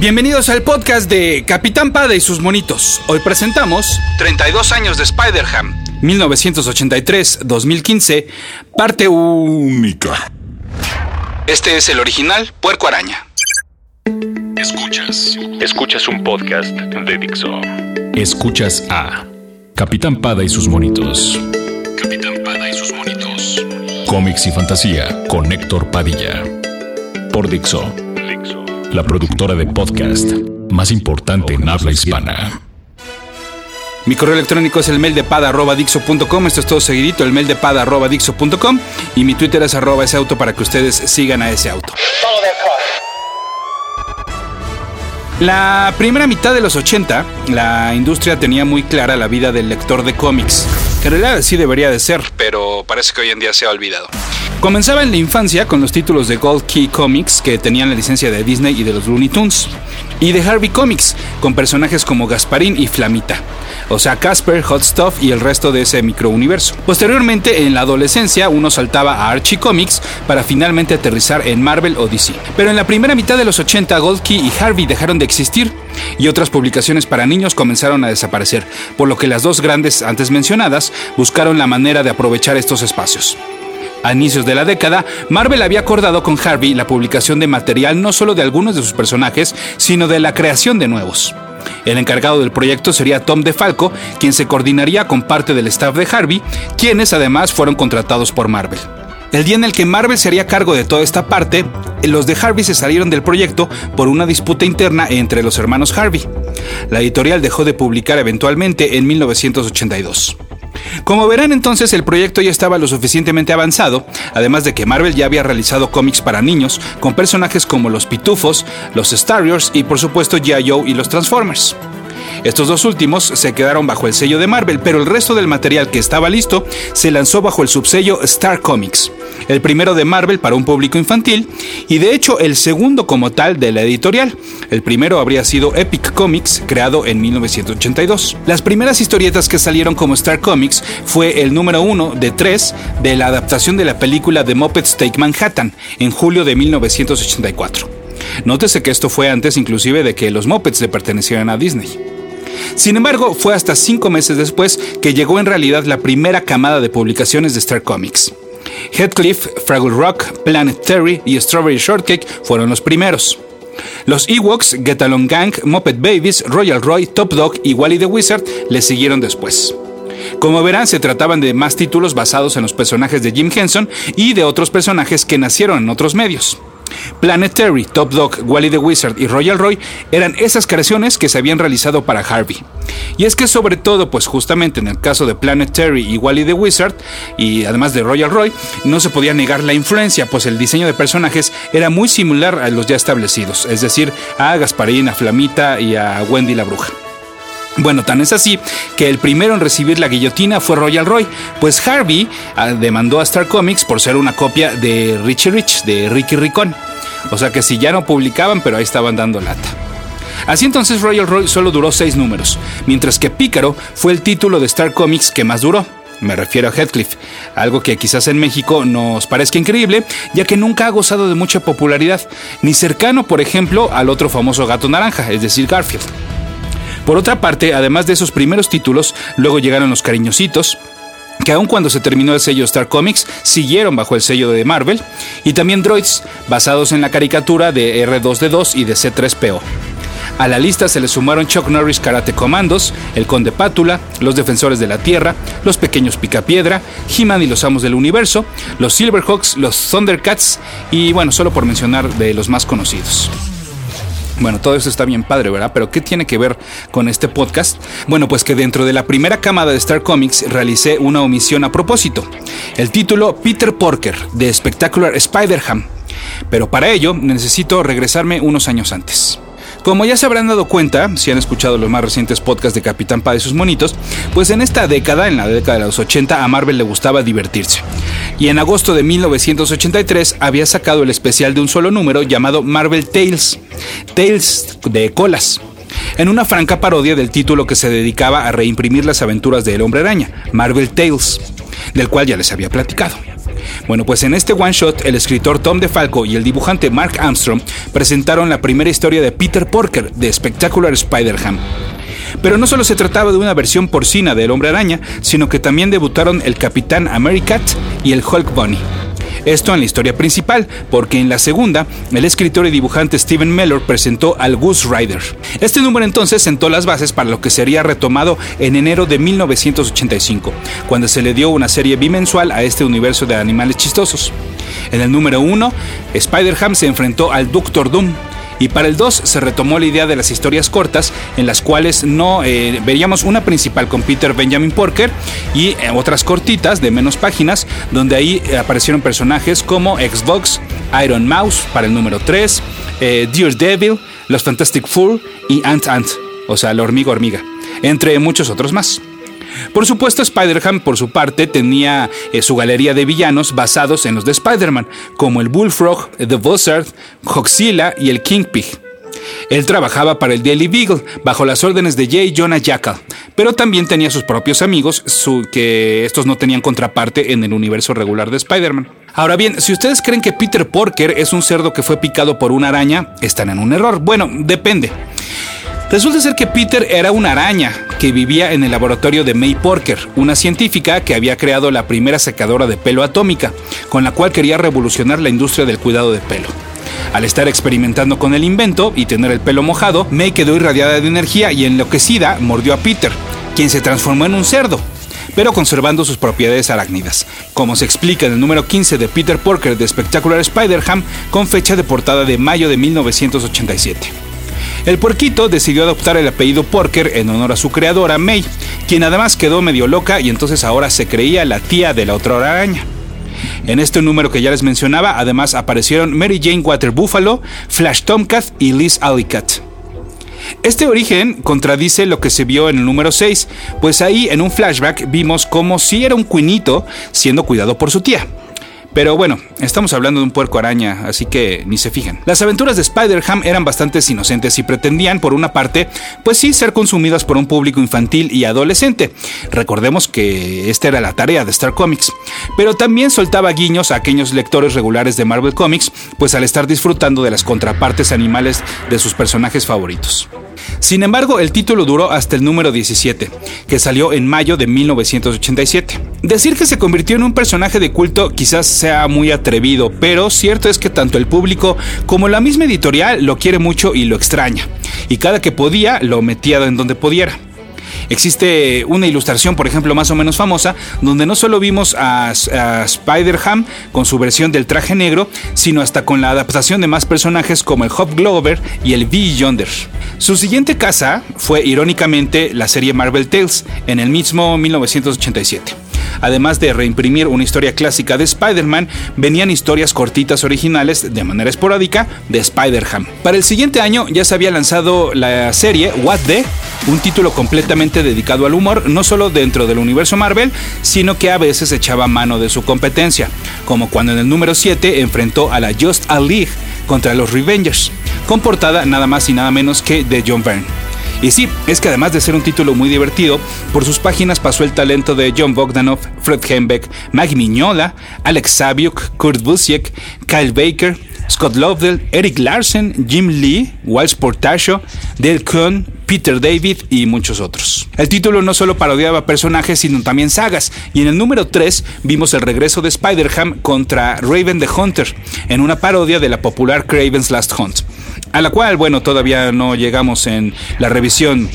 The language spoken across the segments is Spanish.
Bienvenidos al podcast de Capitán Pada y sus monitos. Hoy presentamos 32 años de Spider-Ham, 1983-2015, parte única. Este es el original Puerco Araña. Escuchas. Escuchas un podcast de Dixo. Escuchas a Capitán Pada y sus monitos. Capitán Pada y sus monitos. Cómics y fantasía con Héctor Padilla. Por Dixo la productora de podcast más importante en habla hispana. Mi correo electrónico es el mail de. Esto es todo seguidito, el mail de. Y mi Twitter es arroba ese auto para que ustedes sigan a ese auto. La primera mitad de los 80, la industria tenía muy clara la vida del lector de cómics, que en realidad sí debería de ser, pero parece que hoy en día se ha olvidado. Comenzaba en la infancia con los títulos de Gold Key Comics, que tenían la licencia de Disney y de los Looney Tunes, y de Harvey Comics, con personajes como Gasparín y Flamita, o sea, Casper, Hot Stuff y el resto de ese microuniverso. Posteriormente, en la adolescencia, uno saltaba a Archie Comics para finalmente aterrizar en Marvel o DC. Pero en la primera mitad de los 80, Gold Key y Harvey dejaron de existir y otras publicaciones para niños comenzaron a desaparecer, por lo que las dos grandes antes mencionadas buscaron la manera de aprovechar estos espacios. A inicios de la década, Marvel había acordado con Harvey la publicación de material no solo de algunos de sus personajes, sino de la creación de nuevos. El encargado del proyecto sería Tom DeFalco, quien se coordinaría con parte del staff de Harvey, quienes además fueron contratados por Marvel. El día en el que Marvel se haría cargo de toda esta parte, los de Harvey se salieron del proyecto por una disputa interna entre los hermanos Harvey. La editorial dejó de publicar eventualmente en 1982. Como verán entonces el proyecto ya estaba lo suficientemente avanzado, además de que Marvel ya había realizado cómics para niños con personajes como los Pitufos, los Starriors y por supuesto G.I. Joe y los Transformers. Estos dos últimos se quedaron bajo el sello de Marvel, pero el resto del material que estaba listo se lanzó bajo el subsello Star Comics, el primero de Marvel para un público infantil y de hecho el segundo como tal de la editorial. El primero habría sido Epic Comics, creado en 1982. Las primeras historietas que salieron como Star Comics fue el número uno de tres de la adaptación de la película The Muppets Take Manhattan en julio de 1984. Nótese que esto fue antes inclusive de que los Muppets le pertenecieran a Disney. Sin embargo, fue hasta cinco meses después que llegó en realidad la primera camada de publicaciones de Star Comics. Heathcliff, Fraggle Rock, Planet Terry y Strawberry Shortcake fueron los primeros. Los Ewoks, Get Along Gang, Muppet Babies, Royal Roy, Top Dog y Wally the Wizard le siguieron después. Como verán, se trataban de más títulos basados en los personajes de Jim Henson y de otros personajes que nacieron en otros medios. Planetary, Top Dog, Wally the Wizard y Royal Roy eran esas creaciones que se habían realizado para Harvey. Y es que sobre todo, pues justamente en el caso de Planetary y Wally the Wizard, y además de Royal Roy, no se podía negar la influencia, pues el diseño de personajes era muy similar a los ya establecidos, es decir, a Gasparín, a Flamita y a Wendy la Bruja. Bueno, tan es así que el primero en recibir la guillotina fue Royal Roy, pues Harvey ah, demandó a Star Comics por ser una copia de Richie Rich, de Ricky Ricón. O sea que si ya no publicaban, pero ahí estaban dando lata. Así entonces Royal Roy solo duró seis números, mientras que Pícaro fue el título de Star Comics que más duró. Me refiero a Heathcliff, algo que quizás en México nos parezca increíble, ya que nunca ha gozado de mucha popularidad, ni cercano, por ejemplo, al otro famoso gato naranja, es decir, Garfield. Por otra parte, además de esos primeros títulos, luego llegaron los cariñositos, que aun cuando se terminó el sello Star Comics, siguieron bajo el sello de Marvel, y también Droids, basados en la caricatura de R2D2 y de C3PO. A la lista se le sumaron Chuck Norris Karate Commandos, El Conde Pátula, Los Defensores de la Tierra, Los Pequeños Picapiedra, He-Man y los Amos del Universo, Los Silverhawks, Los Thundercats y bueno, solo por mencionar de los más conocidos. Bueno, todo eso está bien padre, ¿verdad? Pero ¿qué tiene que ver con este podcast? Bueno, pues que dentro de la primera camada de Star Comics realicé una omisión a propósito. El título Peter Porker de Spectacular Spider-Ham. Pero para ello necesito regresarme unos años antes. Como ya se habrán dado cuenta, si han escuchado los más recientes podcasts de Capitán Pa y sus monitos, pues en esta década, en la década de los 80, a Marvel le gustaba divertirse. Y en agosto de 1983 había sacado el especial de un solo número llamado Marvel Tales, Tales de colas en una franca parodia del título que se dedicaba a reimprimir las aventuras de El Hombre Araña, Marvel Tales, del cual ya les había platicado. Bueno, pues en este one shot, el escritor Tom DeFalco y el dibujante Mark Armstrong presentaron la primera historia de Peter Porker de Spectacular Spider-Ham. Pero no solo se trataba de una versión porcina del Hombre Araña, sino que también debutaron el Capitán Americat y el Hulk Bunny. Esto en la historia principal, porque en la segunda, el escritor y dibujante Steven Mellor presentó al Goose Rider. Este número entonces sentó las bases para lo que sería retomado en enero de 1985, cuando se le dio una serie bimensual a este universo de animales chistosos. En el número 1, Spider-Ham se enfrentó al Doctor Doom, y para el 2 se retomó la idea de las historias cortas, en las cuales no eh, veríamos una principal con Peter Benjamin Porker y eh, otras cortitas de menos páginas, donde ahí eh, aparecieron personajes como Xbox, Iron Mouse para el número 3, Dear Devil, Los Fantastic Four y Ant Ant, o sea, la hormiga hormiga, entre muchos otros más. Por supuesto, Spider-Man, por su parte, tenía eh, su galería de villanos basados en los de Spider-Man, como el Bullfrog, The Buzzard, Hoxilla y el Kingpig. Él trabajaba para el Daily Beagle bajo las órdenes de J. Jonah Jackal, pero también tenía sus propios amigos, que estos no tenían contraparte en el universo regular de Spider-Man. Ahora bien, si ustedes creen que Peter Porker es un cerdo que fue picado por una araña, están en un error. Bueno, depende. Resulta ser que Peter era una araña que vivía en el laboratorio de May Porker, una científica que había creado la primera secadora de pelo atómica, con la cual quería revolucionar la industria del cuidado de pelo. Al estar experimentando con el invento y tener el pelo mojado, May quedó irradiada de energía y enloquecida mordió a Peter, quien se transformó en un cerdo pero conservando sus propiedades arácnidas, como se explica en el número 15 de Peter Porker de Spectacular Spider-Ham con fecha de portada de mayo de 1987. El puerquito decidió adoptar el apellido Porker en honor a su creadora, May, quien además quedó medio loca y entonces ahora se creía la tía de la otra araña. En este número que ya les mencionaba, además aparecieron Mary Jane Water Buffalo, Flash Tomcat y Liz Alicat. Este origen contradice lo que se vio en el número 6, pues ahí en un flashback vimos como si era un cuinito siendo cuidado por su tía. Pero bueno, estamos hablando de un puerco araña, así que ni se fijan. Las aventuras de Spider-Ham eran bastante inocentes y pretendían, por una parte, pues sí, ser consumidas por un público infantil y adolescente. Recordemos que esta era la tarea de Star Comics. Pero también soltaba guiños a aquellos lectores regulares de Marvel Comics, pues al estar disfrutando de las contrapartes animales de sus personajes favoritos. Sin embargo, el título duró hasta el número 17, que salió en mayo de 1987. Decir que se convirtió en un personaje de culto quizás sea muy atrevido, pero cierto es que tanto el público como la misma editorial lo quiere mucho y lo extraña, y cada que podía lo metía en donde pudiera. Existe una ilustración, por ejemplo, más o menos famosa, donde no solo vimos a, Spider-Ham con su versión del traje negro, sino hasta con la adaptación de más personajes como el Glover y el V. Yonder. Su siguiente casa fue, irónicamente, la serie Marvel Tales, en el mismo 1987. Además de reimprimir una historia clásica de Spider-Man, venían historias cortitas originales de manera esporádica de Spider-Ham. Para el siguiente año ya se había lanzado la serie What The, un título completamente dedicado al humor, no solo dentro del universo Marvel, sino que a veces echaba mano de su competencia, como cuando en el número 7 enfrentó a la Just a League contra los Revengers, con portada nada más y nada menos que de John Byrne. Y sí, es que además de ser un título muy divertido, por sus páginas pasó el talento de John Bogdanov, Fred Hembeck, Maggie Miñola, Alex Sabiuk, Kurt Busiek, Kyle Baker, Scott Lovell, Eric Larsen, Jim Lee, Walsh Portacho, Dale Kuhn, Peter David y muchos otros. El título no solo parodiaba personajes, sino también sagas, y en el número 3 vimos el regreso de Spider-Ham contra Raven the Hunter, en una parodia de la popular Craven's Last Hunt a la cual, bueno, todavía no llegamos en la revisión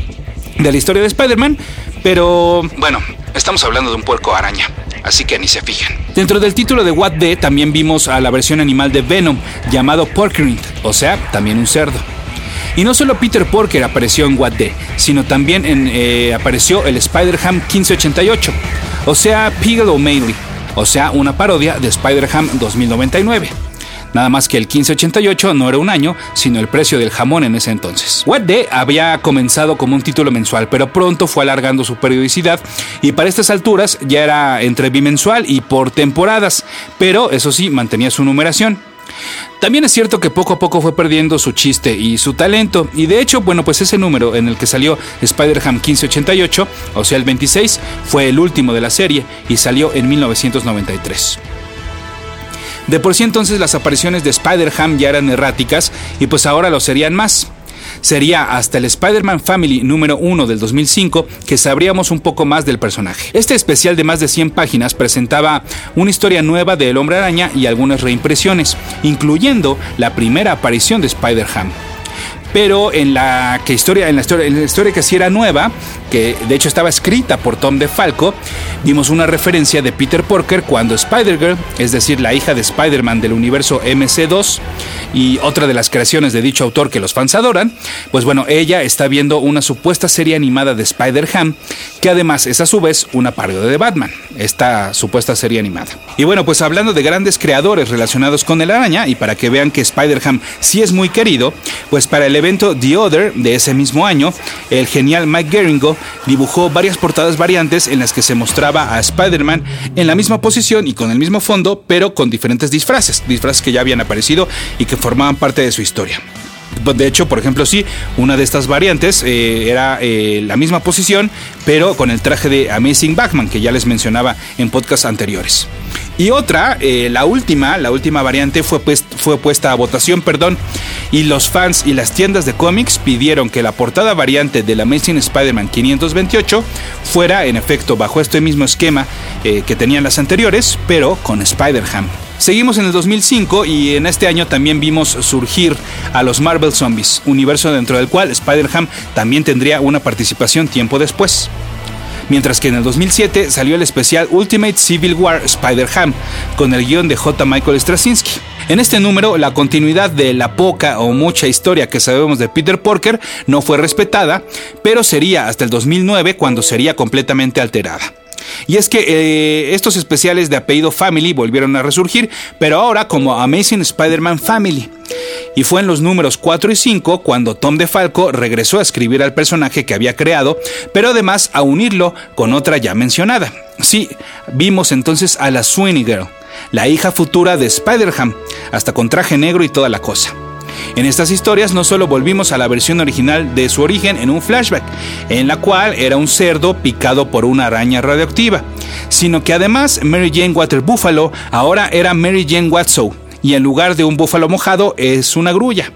de la historia de Spider-Man, pero bueno, estamos hablando de un puerco araña, así que ni se fijen. Dentro del título de What The también vimos a la versión animal de Venom, llamado Porkering, o sea, también un cerdo. Y no solo Peter Porker apareció en What The, sino también eh, apareció el Spider-Ham 1588, o sea, Piggle O'Malley, o sea, una parodia de Spider-Ham 2099. Nada más que el 1588 no era un año, sino el precio del jamón en ese entonces. What Day había comenzado como un título mensual, pero pronto fue alargando su periodicidad y para estas alturas ya era entre bimensual y por temporadas, pero eso sí, mantenía su numeración. También es cierto que poco a poco fue perdiendo su chiste y su talento, y de hecho, bueno, pues ese número en el que salió Spider-Ham 1588, o sea el 26, fue el último de la serie y salió en 1993. De por sí entonces las apariciones de Spider-Ham ya eran erráticas y pues ahora lo serían más. Sería hasta el Spider-Man Family número 1 del 2005 que sabríamos un poco más del personaje. Este especial de más de 100 páginas presentaba una historia nueva de El Hombre Araña y algunas reimpresiones, incluyendo la primera aparición de Spider-Ham pero en la que historia, en la historia, en la historia que sí era nueva, que de hecho estaba escrita por Tom DeFalco, vimos una referencia de Peter Porker cuando Spider-Girl, es decir, la hija de Spider-Man del universo MC2 y otra de las creaciones de dicho autor que los fans adoran, pues bueno, ella está viendo una supuesta serie animada de Spider-Ham, que además es a su vez una parodia de Batman, esta supuesta serie animada. Y bueno, pues hablando de grandes creadores relacionados con el araña, y para que vean que Spider-Ham sí es muy querido, pues para el evento The Other de ese mismo año, el genial Mike Geringo dibujó varias portadas variantes en las que se mostraba a Spider-Man en la misma posición y con el mismo fondo, pero con diferentes disfraces, disfraces que ya habían aparecido y que formaban parte de su historia. De hecho, por ejemplo, sí, una de estas variantes eh, era eh, la misma posición, pero con el traje de Amazing Batman, que ya les mencionaba en podcasts anteriores. Y otra, eh, la última, la última variante fue, pues, fue puesta a votación, perdón, y los fans y las tiendas de cómics pidieron que la portada variante del Amazing Spider-Man 528 fuera en efecto bajo este mismo esquema que tenían las anteriores, pero con Spider-Ham. Seguimos en el 2005 y en este año también vimos surgir a los Marvel Zombies, universo dentro del cual Spider-Ham también tendría una participación tiempo después. Mientras que en el 2007 salió el especial Ultimate Civil War Spider-Ham, con el guion de J. Michael Straczynski. En este número, la continuidad de la poca o mucha historia que sabemos de Peter Porker no fue respetada, pero sería hasta el 2009 cuando sería completamente alterada. Y es que eh, estos especiales de apellido Family volvieron a resurgir, pero ahora como Amazing Spider-Man Family. Y fue en los números 4 y 5 cuando Tom DeFalco regresó a escribir al personaje que había creado, pero además a unirlo con otra ya mencionada. Sí, vimos entonces a la Sweeney Girl, la hija futura de Spider-Ham, hasta con traje negro y toda la cosa. En estas historias no solo volvimos a la versión original de su origen en un flashback, en la cual era un cerdo picado por una araña radioactiva, sino que además Mary Jane Water Buffalo ahora era Mary Jane Watson y en lugar de un búfalo mojado es una grulla.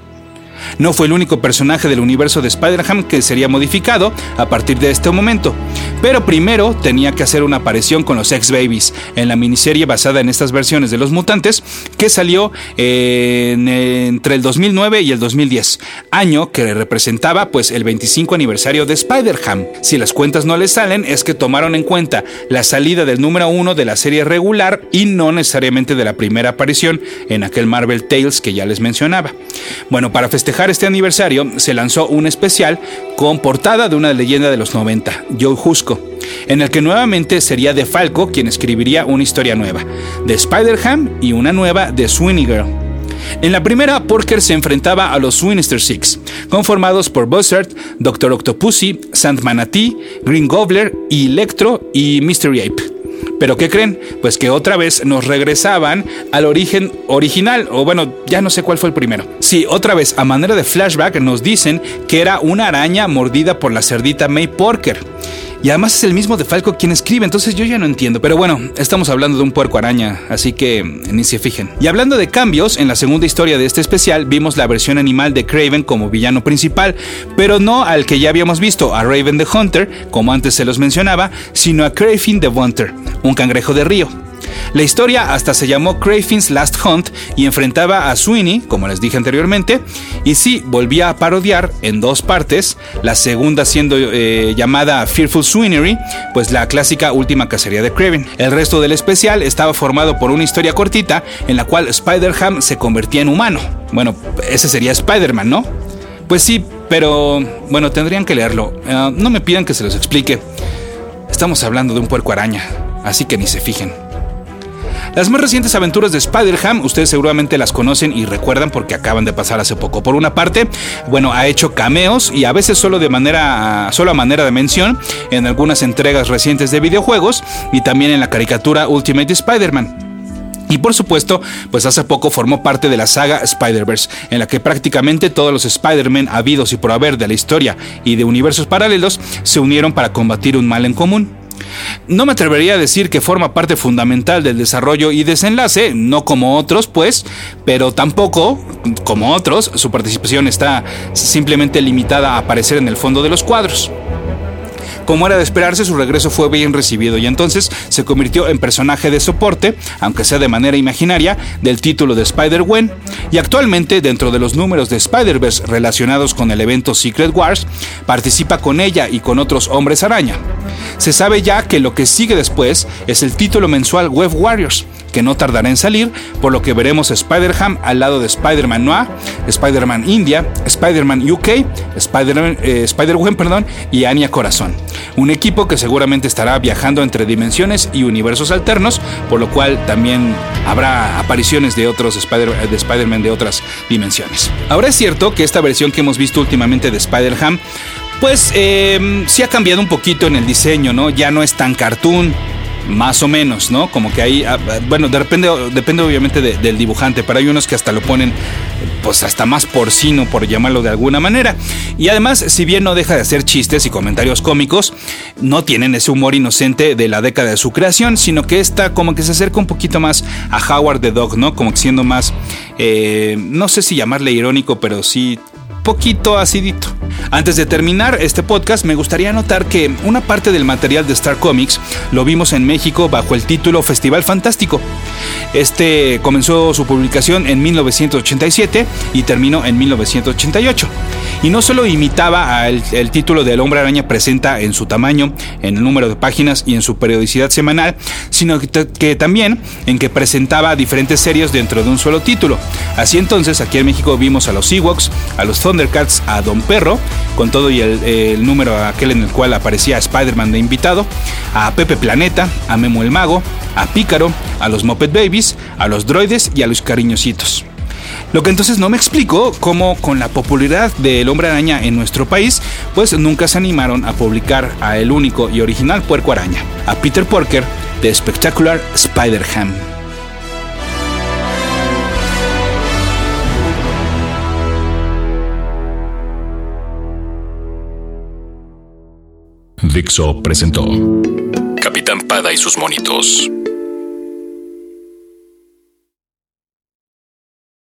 No fue el único personaje del universo de Spider-Man que sería modificado a partir de este momento, pero primero tenía que hacer una aparición con los X-Babies en la miniserie basada en estas versiones de los mutantes que salió entre el 2009 y el 2010, año que representaba pues el 25 aniversario de Spider-Ham. Si las cuentas no les salen es que tomaron en cuenta la salida del número uno de la serie regular y no necesariamente de la primera aparición en aquel Marvel Tales que ya les mencionaba. Bueno, para festejar este aniversario, se lanzó un especial con portada de una leyenda de los 90, Joe Husco, en el que nuevamente sería De Falco quien escribiría una historia nueva, de Spider-Ham y una nueva de Sweeney Girl. En la primera, Porker se enfrentaba a los Sinister Six, conformados por Buzzard, Doctor Octopussy, Sandmanatee, Green Gobbler, Electro y Mystery Ape. Pero ¿qué creen? Pues que otra vez nos regresaban al origen original, o bueno, ya no sé cuál fue el primero. Sí, otra vez, a manera de flashback, nos dicen que era una araña mordida por la cerdita May Porker. Y además es el mismo de Falco quien escribe, entonces yo ya no entiendo. Pero bueno, estamos hablando de un puerco araña, así que ni se fijen. Y hablando de cambios, en la segunda historia de este especial vimos la versión animal de Craven como villano principal, pero no al que ya habíamos visto, a Raven the Hunter, como antes se los mencionaba, sino a Craven the Hunter, un cangrejo de río. La historia hasta se llamó Craven's Last Hunt y enfrentaba a Sweeney, como les dije anteriormente, y sí, volvía a parodiar en dos partes, la segunda siendo eh, llamada Fearful Sweenery, pues la clásica última cacería de Craven. El resto del especial estaba formado por una historia cortita en la cual Spider-Ham se convertía en humano. Bueno, ese sería Spider-Man, ¿no? Pues sí, pero bueno, tendrían que leerlo. Eh, no me pidan que se los explique. Estamos hablando de un puerco araña, así que ni se fijen. Las más recientes aventuras de Spider-Ham, ustedes seguramente las conocen y recuerdan porque acaban de pasar hace poco. Por una parte, bueno, ha hecho cameos y a veces solo de manera, solo a manera de mención en algunas entregas recientes de videojuegos y también en la caricatura Ultimate Spider-Man. Y por supuesto, pues hace poco formó parte de la saga Spider-Verse, en la que prácticamente todos los Spider-Man habidos y por haber de la historia y de universos paralelos se unieron para combatir un mal en común. No me atrevería a decir que forma parte fundamental del desarrollo y desenlace, no como otros, pues, pero tampoco, como otros, su participación está simplemente limitada a aparecer en el fondo de los cuadros. Como era de esperarse, su regreso fue bien recibido y entonces se convirtió en personaje de soporte, aunque sea de manera imaginaria, del título de Spider-Gwen. Y actualmente, dentro de los números de Spider-Verse relacionados con el evento Secret Wars, participa con ella y con otros hombres araña. Se sabe ya que lo que sigue después es el título mensual Web Warriors, que no tardará en salir, por lo que veremos Spider-Ham al lado de Spider-Man Noir, Spider-Man India, Spider-Man UK, Spider-Man, eh, perdón, y Anya Corazón. Un equipo que seguramente estará viajando entre dimensiones y universos alternos, por lo cual también habrá apariciones de otros Spider- de Spider-Man de otras dimensiones. Ahora es cierto que esta versión que hemos visto últimamente de Spider-Ham pues eh, sí ha cambiado un poquito en el diseño, ¿no? Ya no es tan cartoon, más o menos, ¿no? Como que ahí, ah, bueno, depende, depende obviamente de, del dibujante, pero hay unos que hasta lo ponen, pues hasta más porcino, por llamarlo de alguna manera. Y además, si bien no deja de hacer chistes y comentarios cómicos, no tienen ese humor inocente de la década de su creación, sino que está como que se acerca un poquito más a Howard the Dog, ¿no? Como que siendo más, eh, no sé si llamarle irónico, pero sí poquito acidito. Antes de terminar este podcast, me gustaría notar que una parte del material de Star Comics lo vimos en México bajo el título Festival Fantástico. Este comenzó su publicación en 1987 y terminó en 1988. Y no solo imitaba el, el título de El Hombre Araña presenta en su tamaño, en el número de páginas y en su periodicidad semanal, sino que, que también en que presentaba diferentes series dentro de un solo título. Así entonces, aquí en México vimos a los Ewoks, a los Thundercats, a Don Perro, con todo y el, número aquel en el cual aparecía Spider-Man de invitado, a Pepe Planeta, a Memo el Mago, a Pícaro, a los Muppet Babies, a los droides y a los cariñositos. Lo que entonces no me explico cómo con la popularidad del hombre araña en nuestro país, pues nunca se animaron a publicar a el único y original puerco araña, a Peter Porker de Spectacular Spider-Ham. Dixo presentó Capitán Pada y sus monitos.